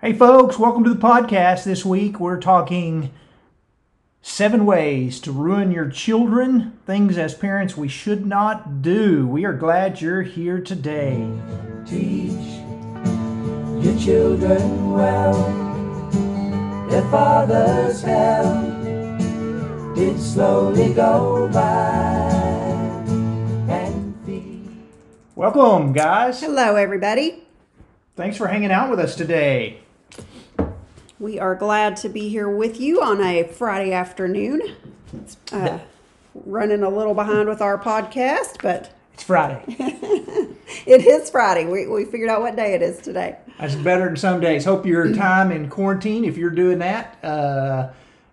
Hey, folks, welcome to the podcast. This week we're talking seven ways to ruin your children, things as parents we should not do. We are glad you're here today. Teach your children well. Their father's hell did slowly go by. And feed. Welcome, guys. Hello, everybody. Thanks for hanging out with us today. We are glad to be here with you on a Friday afternoon. Uh, running a little behind with our podcast, but It's Friday. it is Friday. We, we figured out what day it is today. That's better than some days. Hope your time in quarantine, if you're doing that, uh,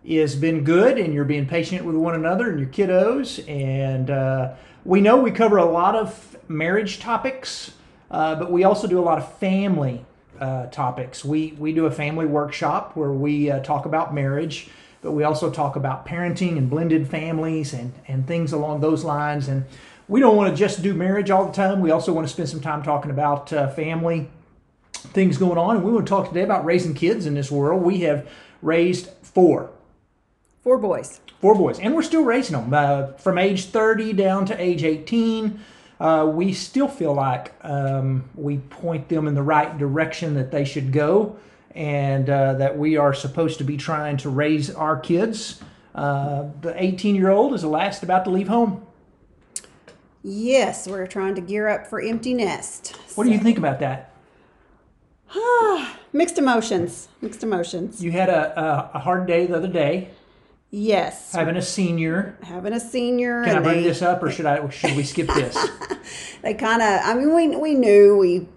has been good and you're being patient with one another and your kiddos. And uh, we know we cover a lot of marriage topics, uh, but we also do a lot of family uh, topics. We we do a family workshop where we uh, talk about marriage, but we also talk about parenting and blended families and and things along those lines. And we don't want to just do marriage all the time. We also want to spend some time talking about uh, family things going on. And we want to talk today about raising kids in this world. We have raised four, Four boys. four boys, and we're still raising them uh, from age 30 down to age 18. Uh, we still feel like um, we point them in the right direction that they should go, and uh, that we are supposed to be trying to raise our kids. Uh, the 18 year old is the last about to leave home. Yes, we're trying to gear up for empty nest. What do you think about that? Mixed emotions. Mixed emotions. You had a, a, a hard day the other day Yes. having a senior. Having a senior. Can I bring they- this up, or should I? Should we skip this? they kind of i mean we, we knew we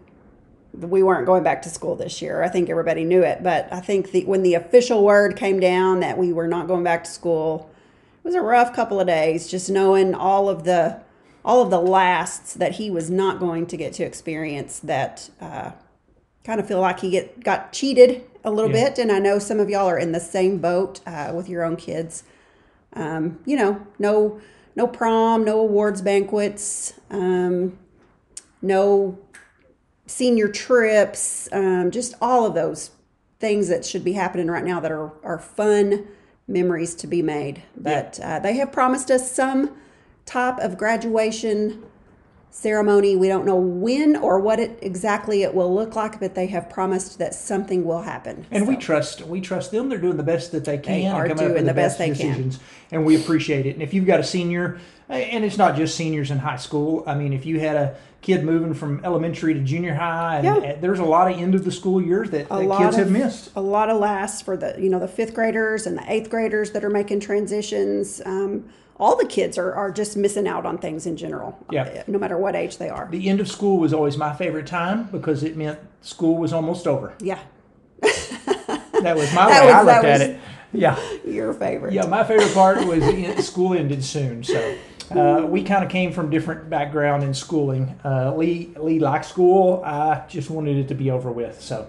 we weren't going back to school this year i think everybody knew it but i think the, when the official word came down that we were not going back to school it was a rough couple of days just knowing all of the all of the lasts that he was not going to get to experience that uh, kind of feel like he get got cheated a little Yeah. bit and i know some of y'all are in the same boat uh, with your own kids um, you know, no no prom, no awards banquets, um, no senior trips, um, just all of those things that should be happening right now that are, are fun memories to be made. But uh, they have promised us some type of graduation ceremony. We don't know when or what it exactly it will look like, but they have promised that something will happen. And we trust we trust them. They're doing the best that they can. They and are doing with the best they can. decisions, and we appreciate it. And if you've got a senior, and it's not just seniors in high school. I mean, if you had a kid moving from elementary to junior high, and, Yeah. there's a lot of end of the school years that, that kids have of- missed. a lot of lasts for the you know the fifth graders and the eighth graders that are making transitions um, all the kids are, are just missing out on things in general Yeah. uh, no matter what age they are The end of school was always my favorite time because it meant school was almost over. yeah That was my That way I was- that looked at was- it. Yeah. your favorite Yeah, my favorite part was in, school ended soon. So uh, we kind of came from different background in schooling. Uh, Lee Lee liked school. I just wanted it to be over with. So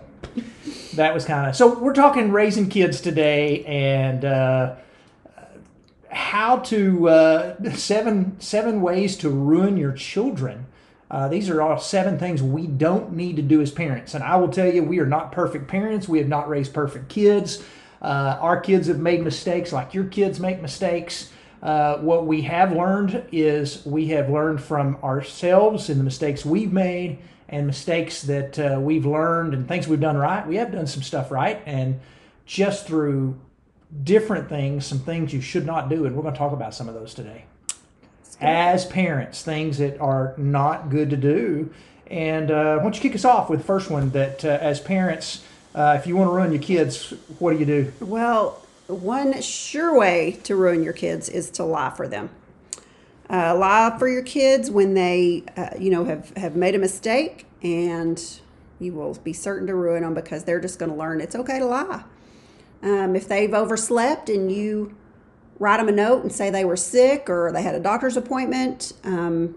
that was kind of. So we're talking raising kids today and uh, how to uh, seven seven ways to ruin your children. Uh, these are all seven things we don't need to do as parents. And I will tell you, we are not perfect parents. We have not raised perfect kids. Uh, our kids have made mistakes like your kids make mistakes. Uh, what we have learned is we have learned from ourselves and the mistakes we've made and mistakes that uh, we've learned and things we've done right. We have done some stuff right. And just through different things, some things you should not do. And we're going to talk about some of those today as parents, things that are not good to do. And uh, why don't you kick us off with the first one that, uh, as parents, uh, if you want to run your kids, what do you do? well one sure way to ruin your kids is to lie for them uh, lie for your kids when they uh, you know have, have made a mistake and you will be certain to ruin them because they're just going to learn it's okay to lie um, if they've overslept and you write them a note and say they were sick or they had a doctor's appointment um,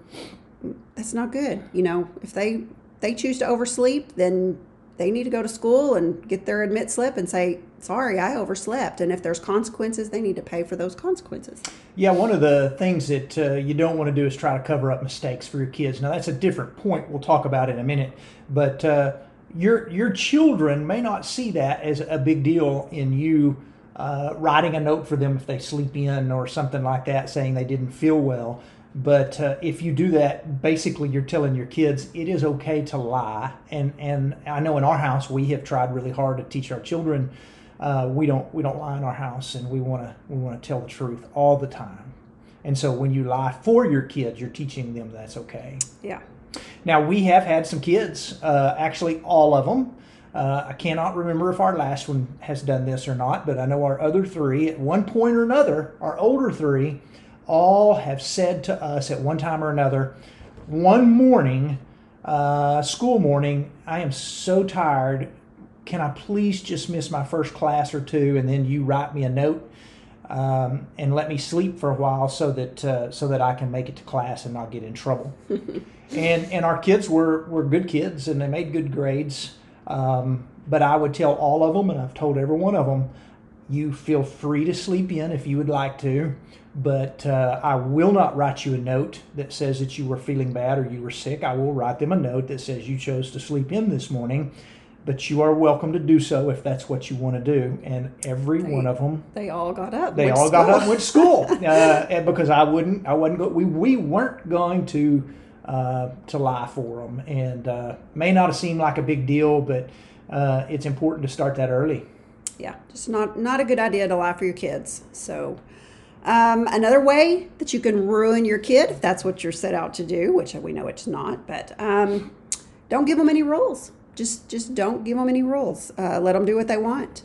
that's not good you know if they they choose to oversleep then they need to go to school and get their admit slip and say sorry i overslept and if there's consequences they need to pay for those consequences Yeah, one of the things that uh, you don't want to do is try to cover up mistakes for your kids. Now, that's a different point we'll talk about in a minute. But uh, your your children may not see that as a big deal in you uh, writing a note for them if they sleep in or something like that, saying they didn't feel well. But uh, if you do that, basically you're telling your kids it is okay to lie. And and I know in our house we have tried really hard to teach our children uh, we don't we don't lie in our house, and we want to we want to tell the truth all the time. And so when you lie for your kids, you're teaching them that's okay. Yeah. Now we have had some kids, uh, actually all of them. Uh, I cannot remember if our last one has done this or not, but I know our other three, at one point or another, our older three, all have said to us at one time or another, one morning, uh, school morning, I am so tired can I please just miss my first class or two, and then you write me a note um, and let me sleep for a while so that uh, so that I can make it to class and not get in trouble. and and our kids were were good kids and they made good grades. Um, but I would tell all of them, and I've told every one of them, you feel free to sleep in if you would like to, but uh, I will not write you a note that says that you were feeling bad or you were sick. I will write them a note that says you chose to sleep in this morning but you are welcome to do so if that's what you want to do. And every They- one of them, They all got up. they all to got up and went to school uh, because I wouldn't, I wasn't go, we we weren't going to uh, to lie for them, and uh, may not have seemed like a big deal, but uh, it's important to start that early. yeah, just not not a good idea to lie for your kids. So, um, another way that you can ruin your kid, if that's what you're set out to do, which we know it's not, but um, don't give them any rules. Just just don't give them any rules. Uh, let them do what they want.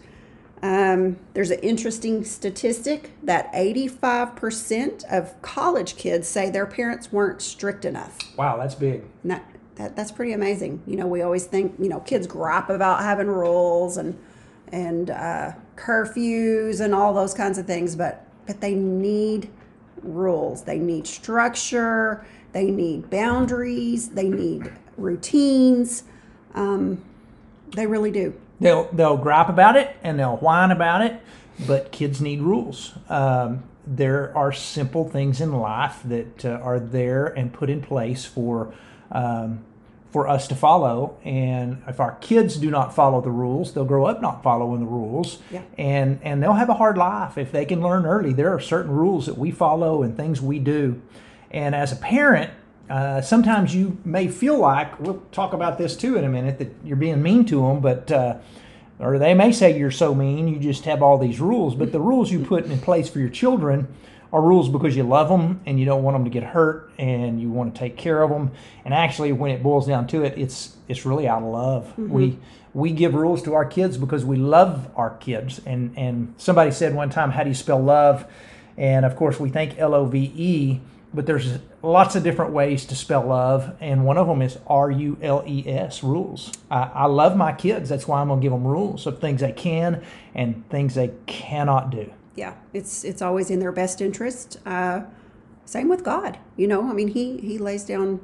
Um, there's an interesting statistic that 85% of college kids say their parents weren't strict enough. Wow, that's big. And that, that that's pretty amazing. You know, we always think you know kids gripe about having rules and and uh, curfews and all those kinds of things, but but they need rules. They need structure. They need boundaries. They need routines. Um, they really do. They'll they'll gripe about it and they'll whine about it, but kids need rules. Um, there are simple things in life that uh, are there and put in place for um, for us to follow. And if our kids do not follow the rules, they'll grow up not following the rules, Yeah. and and they'll have a hard life if they can learn early. There are certain rules that we follow and things we do, and as a parent. Uh, sometimes you may feel like we'll talk about this too in a minute that you're being mean to them, but uh, or they may say you're so mean you just have all these rules. But the rules you put in place for your children are rules because you love them and you don't want them to get hurt and you want to take care of them. And actually, when it boils down to it, it's it's really out of love. We we give rules to our kids because we love our kids. And and somebody said one time, "How do you spell love?" And of course, we think L O V E, but there's lots of different ways to spell love, and one of them is R U L E S rules. I, I love my kids. That's why I'm gonna give them rules of things they can and things they cannot do. Yeah, it's it's always in their best interest. Uh, same with God. You know, I mean, he he lays down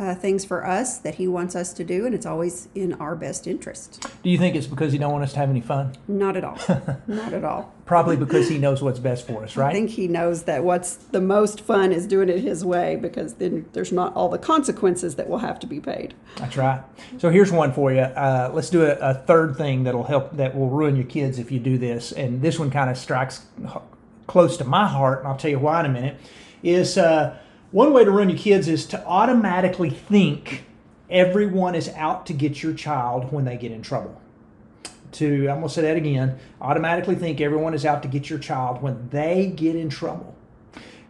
uh, things for us that he wants us to do, and it's always in our best interest. Do you think it's because he don't want us to have any fun? Not at all. Not at all. Probably because he knows what's best for us, right? I think he knows that what's the most fun is doing it his way because then there's not all the consequences that will have to be paid. That's right. So here's one for you. Uh, let's do a, a third thing that'll help that will ruin your kids if you do this. And this one kind of strikes close to my heart, and I'll tell you why in a minute. Is uh, one way to ruin your kids is to automatically think everyone is out to get your child when they get in trouble. To I'm gonna say that again. Automatically think everyone is out to get your child when they get in trouble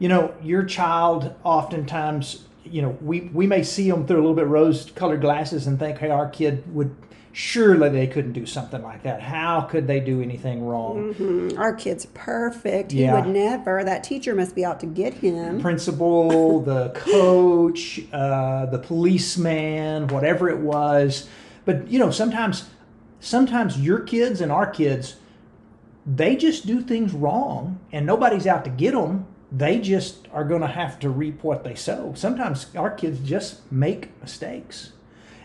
you know your child oftentimes you know we we may see them through a little bit rose colored glasses and think hey our kid would surely they couldn't do something like that. How could they do anything wrong? Mm, Our kid's perfect. He would never. That teacher must be out to get him. principal the coach uh, the policeman whatever it was. But you know sometimes sometimes your kids and our kids they just do things wrong and nobody's out to get them they just are going to have to reap what they sow. Sometimes our kids just make mistakes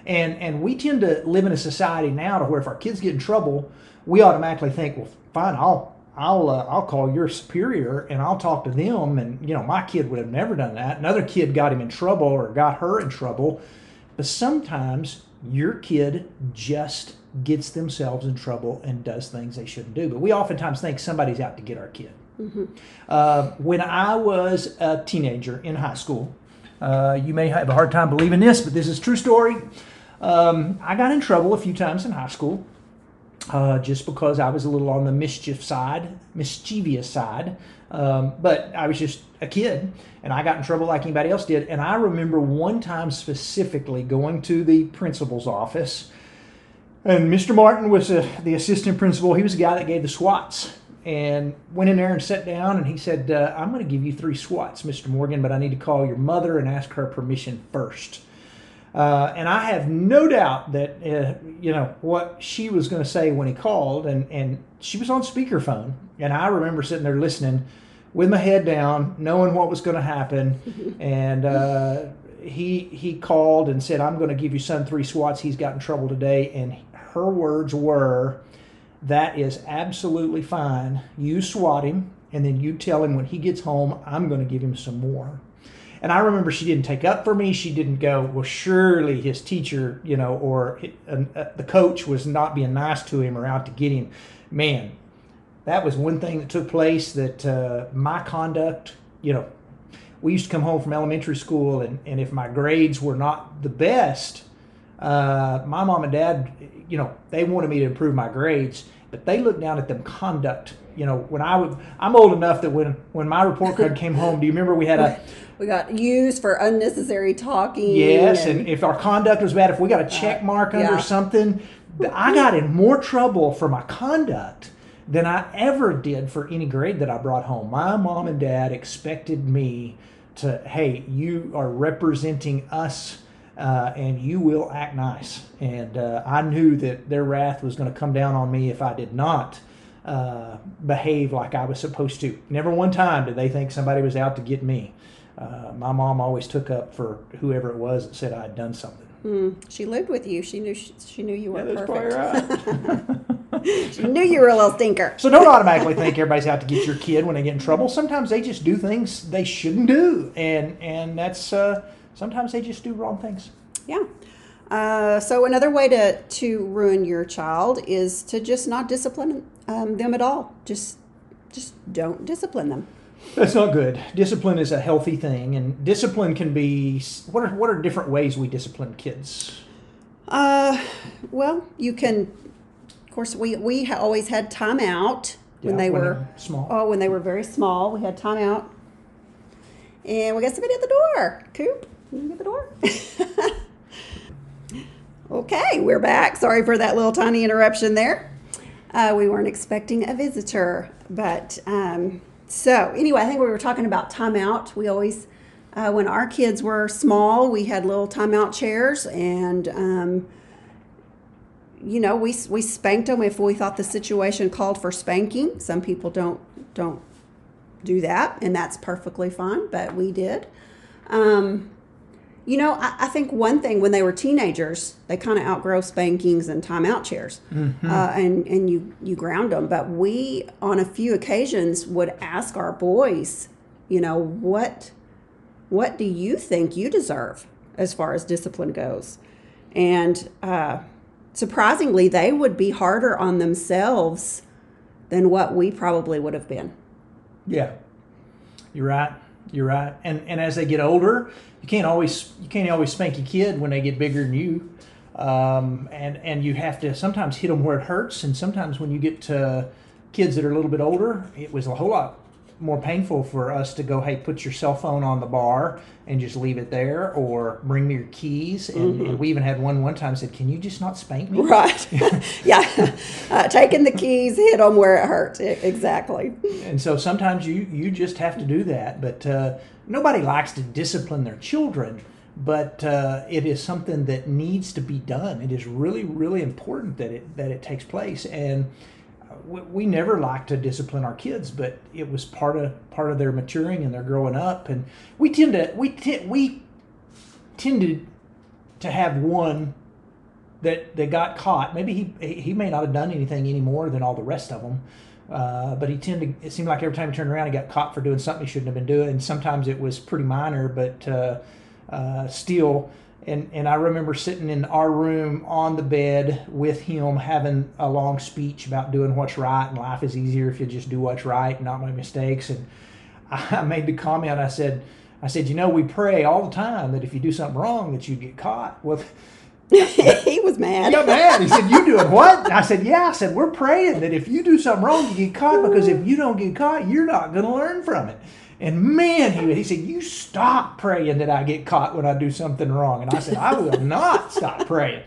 and and we tend to live in a society now to where if our kids get in trouble we automatically think well fine i'll I'll uh, I'll call your superior and I'll talk to them and you know my kid would have never done that. Another kid got him in trouble or got her in trouble. But sometimes your kid just gets themselves in trouble and does things they shouldn't do. But we oftentimes think somebody's out to get our kid. Uh, when I was a teenager in high school, uh, you may have a hard time believing this, but this is a true story. Um, I got in trouble a few times in high school uh, just because I was a little on the mischief side, mischievous side. Um, but I was just a kid, and I got in trouble like anybody else did. And I remember one time specifically going to the principal's office, and Mr. Martin was uh the assistant principal. He was the guy that gave the SWATs. And went in there and sat down, and he said, uh, "I'm going to give you three SWATs, Mr. Morgan, but I need to call your mother and ask her permission first. Uh, and I have no doubt that uh, you know what she was going to say when he called, and and she was on speakerphone, and I remember sitting there listening with my head down, knowing what was going to happen, and uh, he he called and said, "I'm going to give your son three swats. He's got in trouble today," and her words were, "That is absolutely fine. You swat him, and then you tell him when he gets home, I'm going to give him some more." And I remember she didn't take up for me. She didn't go, well, surely his teacher, you know, or uh, the coach was not being nice to him or out to get him. Man, that was one thing that took place that uh, my conduct, you know, we used to come home from elementary school, and, and if my grades were not the best, uh, my mom and dad, you know, they wanted me to improve my grades, but they look down at them conduct. You know, when I would, I'm old enough that when when my report card came home, do you remember we had a We got used for unnecessary talking. Yes, and if our conduct was bad, if we got a uh, check mark under yeah. something, I got in more trouble for my conduct than I ever did for any grade that I brought home. My mom and dad expected me to, hey, you are representing us. Uh, and you will act nice. And uh, I knew that their wrath was going to come down on me if I did not uh, behave like I was supposed to. Never one time did they think somebody was out to get me uh, my mom always took up for whoever it was that said I had done something. Mm, she lived with you. She knew she, she knew you were Yeah, that's perfect. right. she knew you were a little stinker. so don't automatically think everybody's out to get your kid when they get in trouble. Sometimes they just do things they shouldn't do, and and that's uh, sometimes they just do wrong things. Yeah. Uh, so another way to to ruin your child is to just not discipline um, them at all. Just just don't discipline them. That's not good. Discipline is a healthy thing, and discipline can be what are what are different ways we discipline kids. Uh, well, you can. Of course, we we ha- always had time out when Yeah, they when were small. Oh, when they were very small, we had time out, and we got somebody at the door. Coop, the door? okay, we're back. Sorry for that little tiny interruption there. Uh, we weren't expecting a visitor, but um, so anyway, I think we were talking about timeout. We always, uh, when our kids were small, we had little timeout chairs, and um, you know, we we spanked them if we thought the situation called for spanking. Some people don't don't do that, and that's perfectly fine, but we did. Um, you know, I, I think one thing when they were teenagers, they kind of outgrow spankings and timeout chairs, uh, and and you you ground them. But we, on a few occasions, would ask our boys, you know, what what do you think you deserve as far as discipline goes, and uh, surprisingly, they would be harder on themselves than what we probably would have been. Yeah, you're right. You're right. And and as they get older, you can't always you can't always spank your kid when they get bigger than you. Um, and and you have to sometimes hit them where it hurts, and sometimes when you get to kids that are a little bit older, it was a whole lot more painful for us to go, hey, put your cell phone on the bar and just leave it there, or bring me your keys. And, and we even had one one time said, can you just not spank me? Right. yeah. Uh, taking the keys, hit them where it hurts. Exactly. and so sometimes you you just have to do that but uh, nobody likes to discipline their children but uh, it is something that needs to be done it is really really important that it that it takes place and we, never like to discipline our kids but it was part of part of their maturing and their growing up and we tend to we t- we tended to have one that that got caught. Maybe he he may not have done anything any more than all the rest of them, uh, but he tended. It seemed like every time he turned around, he got caught for doing something he shouldn't have been doing. And sometimes it was pretty minor, but uh, uh, still. And and I remember sitting in our room on the bed with him having a long speech about doing what's right and life is easier if you just do what's right and not make mistakes. And I made the comment I said I said you know we pray all the time that if you do something wrong that you get caught. Well he was mad. he got mad. He said you doing what? I said yeah. I said we're praying that if you do something wrong you get caught because if you don't get caught you're not going to learn from it and man, he, he said, You stop praying that I get caught when I do something wrong. And I said, I will not stop praying.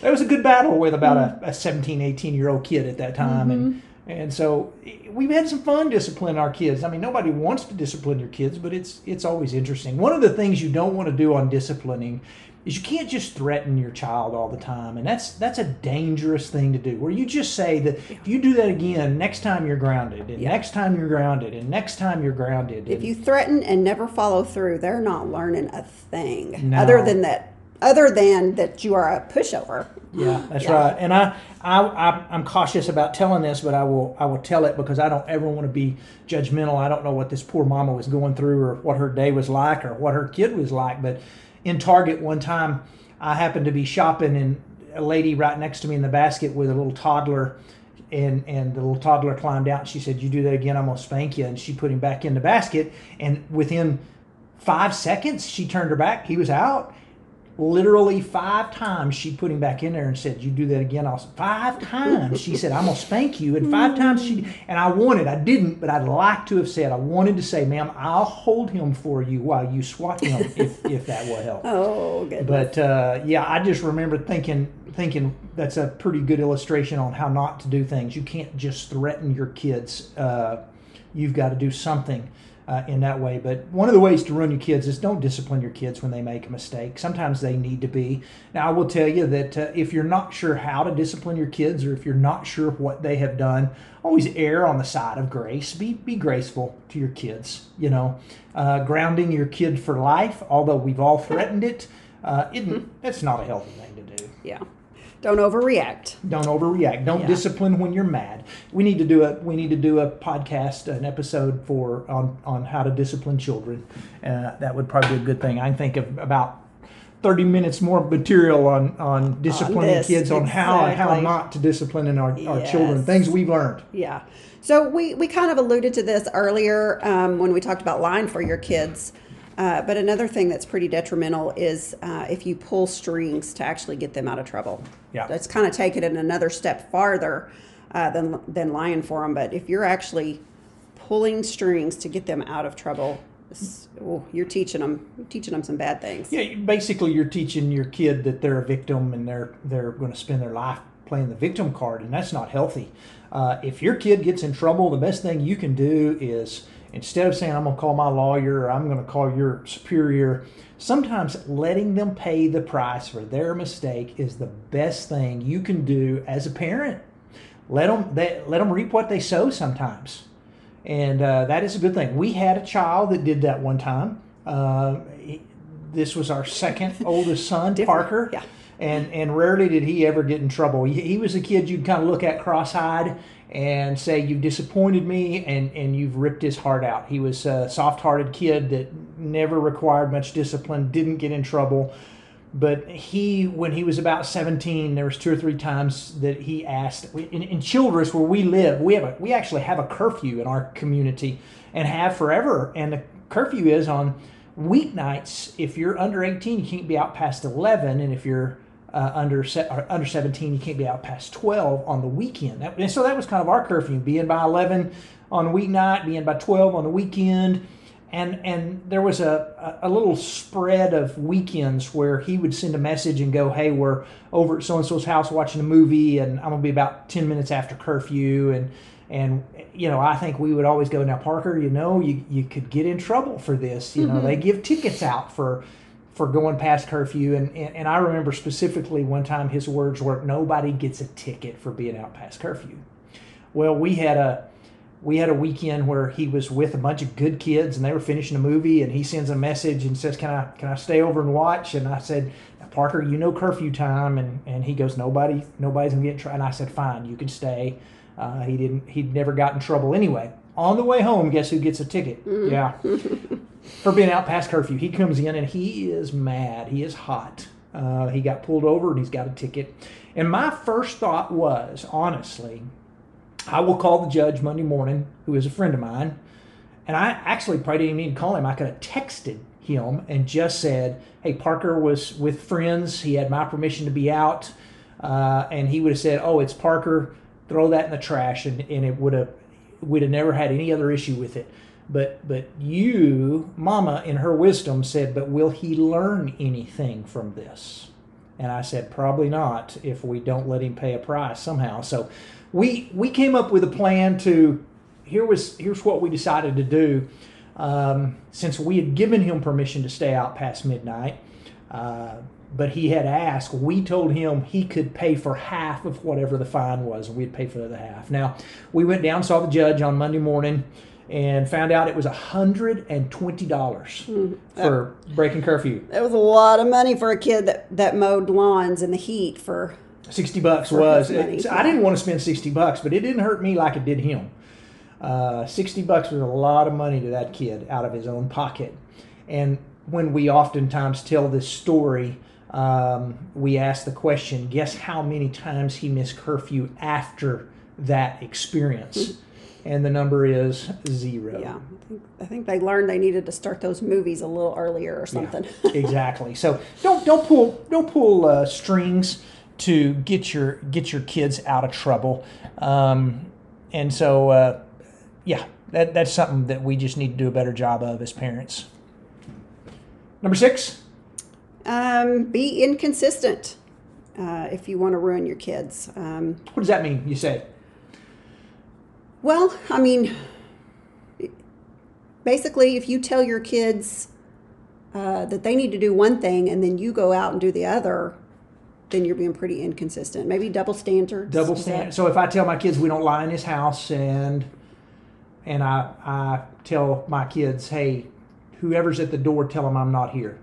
That was a good battle with about a, a 17, 18 year old kid at that time. And mm-hmm. And so we've had some fun disciplining our kids. I mean, nobody wants to discipline your kids, but it's it's always interesting. One of the things you don't want to do on disciplining is you can't just threaten your child all the time, and that's that's a dangerous thing to do. Where you just say that if you do that again, next time you're grounded, and Yeah. next time you're grounded, and next time you're grounded. If you threaten and never follow through, they're not learning a thing No. other than that. Other than that, you are a pushover. Yeah, that's Yeah. right. And I, I, I, I'm cautious about telling this, but I will, I will tell it because I don't ever want to be judgmental. I don't know what this poor mama was going through, or what her day was like, or what her kid was like. But in Target one time, I happened to be shopping, and a lady right next to me in the basket with a little toddler. And, and the little toddler climbed out and she said, You do that again, I'm to spank you. And she put him back in the basket. And within five seconds, she turned her back. He was out literally five times she put him back in there and said you do that again i'll five times she said i'm gonna spank you and five times she and i wanted i didn't but i'd like to have said i wanted to say ma'am i'll hold him for you while you swat him if if that will help Oh, goodness. but uh, yeah, I just remember thinking thinking that's a pretty good illustration on how not to do things. You can't just threaten your kids. Uh, you've got to do something uh, in that way. But one of the ways to run your kids is don't discipline your kids when they make a mistake. Sometimes they need to be. Now, I will tell you that uh, if you're not sure how to discipline your kids, or if you're not sure what they have done, always err on the side of grace. Be be graceful to your kids. You know, uh, grounding your kid for life. Although we've all threatened it, uh, it that's not a healthy thing to do. yeah. Don't overreact. Don't overreact. Don't Yeah. discipline when you're mad. We need to do a we need to do a podcast, an episode for on on how to discipline children. Uh, that would probably be a good thing. I think of about. 30 minutes more material on, on disciplining this, kids on how and how not to discipline in our, our children things we've learned Yeah. So we, we kind of alluded to this earlier um, when we talked about line for your kids. Uh, but another thing that's pretty detrimental is uh, if you pull strings to actually get them out of trouble. Yeah. That's kind of taking it another step farther uh, than, than lying for them. But if you're actually pulling strings to get them out of trouble, oh, you're teaching them teaching them some bad things. Yeah, basically, you're teaching your kid that they're a victim and they're they're going to spend their life playing the victim card, and that's not healthy. Uh, if your kid gets in trouble, the best thing you can do is instead of saying I'm going to call my lawyer or I'm going to call your superior, sometimes letting them pay the price for their mistake is the best thing you can do as a parent. Let them they, let them reap what they sow sometimes and uh, that is a good thing. We had a child that did that one time. Uh, he- this was our second oldest son, Parker, yeah. and and rarely did he ever get in trouble. He, he was a kid you'd kind of look at cross-eyed and say you've disappointed me and and you've ripped his heart out. He was a soft-hearted kid that never required much discipline, didn't get in trouble. But he, when he was about 17, there was two or three times that he asked in, in Childress, where we live. We have a, we actually have a curfew in our community, and have forever. And the curfew is on weeknights. If you're under 18, you can't be out past 11, and if you're uh, under se- under 17, you can't be out past 12 on the weekend. That, and so that was kind of our curfew: being by 11 on a weeknight, being by 12 on the weekend and and there was a, a a little spread of weekends where he would send a message and go, "Hey, we're over at so and so's house watching a movie, and I'm gonna be about ten minutes after curfew." And and you know, I think we would always go, "Now, Parker, you know, you you could get in trouble for this. You know, they give tickets out for." For going past curfew, and, and, and I remember specifically one time his words were, "Nobody gets a ticket for being out past curfew." Well, we had a we had a weekend where he was with a bunch of good kids and they were finishing a movie and he sends a message and says can i can i stay over and watch? And i said parker you know curfew time. And and he goes nobody nobody's gonna get in trouble and i said fine you can stay. Uh, he didn't he'd never got in trouble anyway. On the way home guess who gets a ticket? Yeah for being out past curfew he comes in and he is mad he is hot Uh, he got pulled over and he's got a ticket. And my first thought was, honestly, I will call the judge Monday morning, who is a friend of mine. And I actually probably didn't even call him. I could have texted him and just said, "Hey, Parker was with friends. He had my permission to be out," uh, and he would have said, "Oh, it's Parker. Throw that in the trash," and, and it would have we'd have never had any other issue with it. But but you, Mama, in her wisdom, said, "But will he learn anything from this?" And I said, "Probably not. If we don't let him pay a price somehow." So we we came up with a plan to. Here was here's what we decided to do um, since we had given him permission to stay out past midnight, uh, but he had asked, we told him he could pay for half of whatever the fine was, and we'd pay for the other half. Now, we went down, saw the judge on Monday morning, and found out it was $120 for breaking curfew. That was a lot of money for a kid that, that mowed lawns in the heat for 60 bucks For was. money, I didn't want to spend 60 bucks, but it didn't hurt me like it did him. Uh, 60 bucks was a lot of money to that kid out of his own pocket. And when we oftentimes tell this story, um, we ask the question guess how many times he missed curfew after that experience? And the number is zero. yeah. I think, I think they learned they needed to start those movies a little earlier or something. exactly. So don't don't pull don't pull uh, strings to get your get your kids out of trouble. Um, and so uh, yeah, that that's something that we just need to do a better job of as parents. Number six. Um, be inconsistent uh, if you want to ruin your kids. Um, What does that mean? You say well, I mean, basically, if you tell your kids uh, that they need to do one thing and then you go out and do the other, then you're being pretty inconsistent. Maybe double standards. double Is that- standard. So if I tell my kids we don't lie in this house, and and I I tell my kids, hey, whoever's at the door, tell them I'm not here.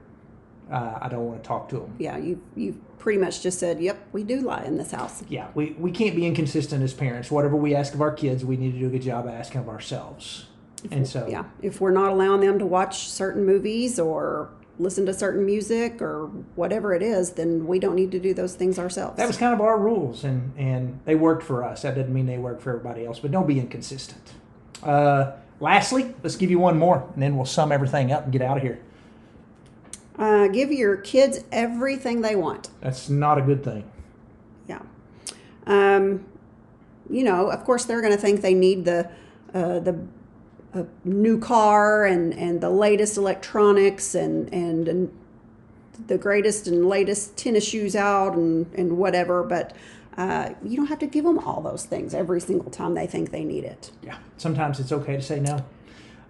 Uh, I don't want to talk to them. Yeah, you you pretty much just said, "Yep, we do lie in this house." yeah, we, we can't be inconsistent as parents. Whatever we ask of our kids, we need to do a good job asking of ourselves. And so, Yeah, if we're not allowing them to watch certain movies or listen to certain music or whatever it is, then we don't need to do those things ourselves. that was kind of our rules, and, and they worked for us. That doesn't mean they work for everybody else, but don't be inconsistent. Uh, lastly, let's give you one more, and then we'll sum everything up and get out of here. Uh, give your kids everything they want. That's not a good thing. Yeah. Um, you know, of course, they're going to think they need the uh, the uh, new car and, and the latest electronics and, and and the greatest and latest tennis shoes out and, and whatever. But uh, you don't have to give them all those things every single time they think they need it. Yeah, sometimes it's okay to say no,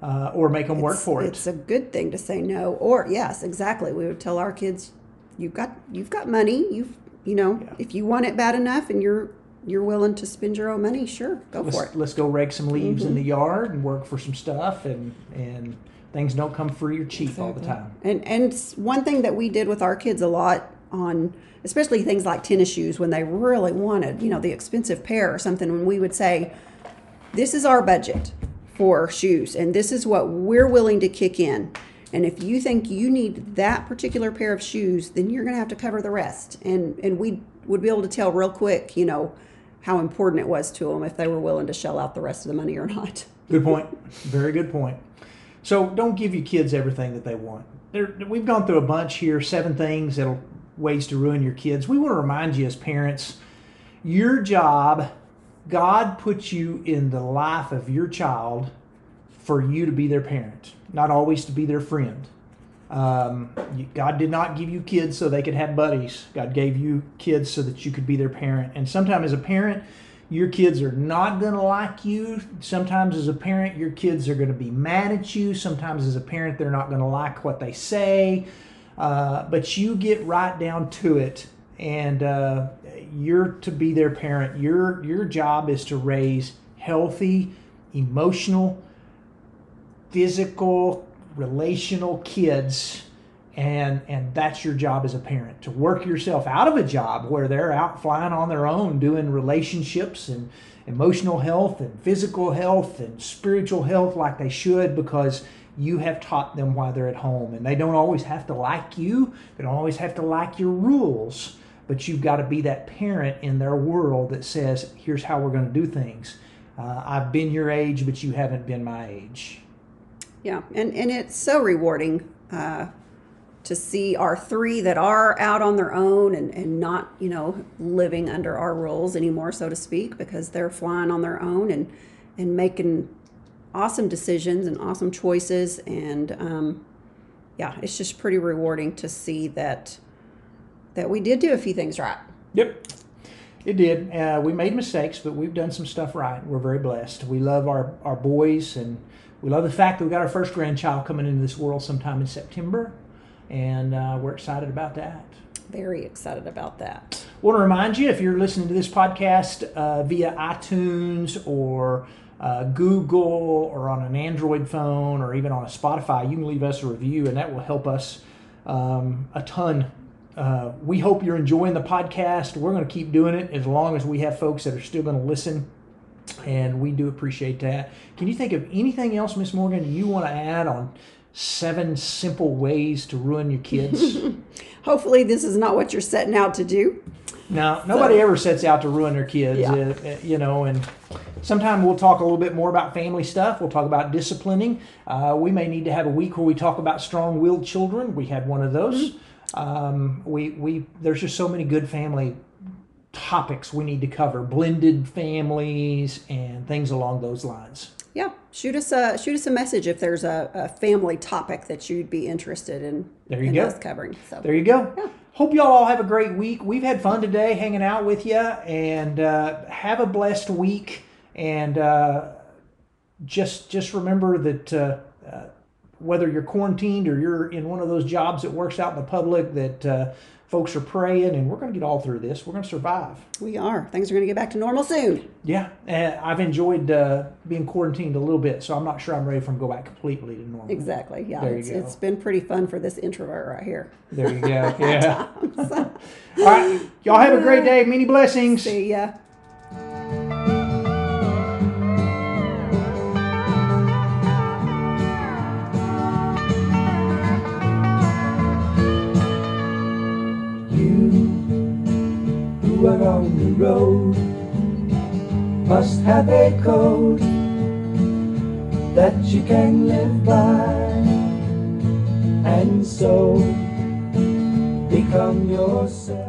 uh, or make them work It's- for it. It's a good thing to say no. Or yes, exactly. We would tell our kids, "You've got you've got money. You've you know, Yeah. if you want it bad enough and you're you're willing to spend your own money, sure, go let's, for it." Mm-hmm. let's go rake some leaves in the yard and work for some stuff, and and things don't come free or cheap all the time. And and one thing that we did with our kids a lot on especially things like tennis shoes when they really wanted, you know, the expensive pair or something when we would say, "This is our budget for shoes and this is what we're willing to kick in." And if you think you need that particular pair of shoes, then you're going to have to cover the rest. And and we would be able to tell real quick, you know, how important it was to them if they were willing to shell out the rest of the money or not. Good point. Very good point. So don't give your kids everything that they want. We've gone through a bunch here, seven things that'll ways to ruin your kids. We want to remind you as parents, your job, God put you in the life of your child for you to be their parent, not always to be their friend. Um, God did not give you kids so they could have buddies. God gave you kids so that you could be their parent. And sometimes as a parent, your kids are not going to like you. Sometimes as a parent, your kids are going to be mad at you. Sometimes as a parent, they're not going to like what they say. Uh, but you get right down to it, and uh, you're to be their parent. Your your job is to raise healthy, emotional, physical, relational kids and and that's your job as a parent to work yourself out of a job where they're out flying on their own doing relationships and emotional health and physical health and spiritual health like they should because you have taught them while they're at home. And they don't always have to like you, they don't always have to like your rules, but you've got to be that parent in their world that says, here's how we're going to do things. Uh, I've been your age, but you haven't been my age. Yeah, and, and it's so rewarding uh, to see our three that are out on their own and, and not, you know, living under our rules anymore, so to speak, because they're flying on their own and, and making awesome decisions and awesome choices. And um, yeah, it's just pretty rewarding to see that that we did do a few things right. Yep. It did. Uh, we made mistakes, but we've done some stuff right. We're very blessed. We love our, our boys, and we love the fact that we got our first grandchild coming into this world sometime in September, and uh, we're excited about that. Very excited about that. want to remind you if you're listening to this podcast uh, via iTunes or uh, Google or on an Android phone or even on a Spotify, you can leave us a review, and that will help us um, a ton uh, we hope you're enjoying the podcast. We're going to keep doing it as long as we have folks that are still going to listen, and we do appreciate that. Can you think of anything else, Miss Morgan, you want to add on seven simple ways to ruin your kids? Hopefully, this is not what you're setting out to do. Now, nobody so, ever sets out to ruin their kids, yeah. uh, you know, and sometime we'll talk a little bit more about family stuff. We'll talk about disciplining. Uh, we may need to have a week where we talk about strong willed children. We had one of those. Mm-hmm. Um, we we there's just so many good family topics we need to cover, blended families and things along those lines. Yeah, shoot us a shoot us a message if there's a, a family topic that you'd be interested in. There you in go. Covering. So there you go. Yeah. Hope y'all all have a great week. We've had fun today hanging out with you, and uh, have a blessed week. And uh, just just remember that. Uh, uh whether you're quarantined or you're in one of those jobs that works out in the public that uh, folks are praying and we're going to get all through this. We're going to survive. We are. Things are going to get back to normal soon. Yeah and i've enjoyed uh, being quarantined a little bit so i'm not sure i'm ready for them to go back completely to normal. Exactly yeah. There it's, you go. it's been pretty fun for this introvert right here. There you go yeah. all right y'all have a great day. Many blessings. See ya on the road must have a code that you can live by and so become yourself.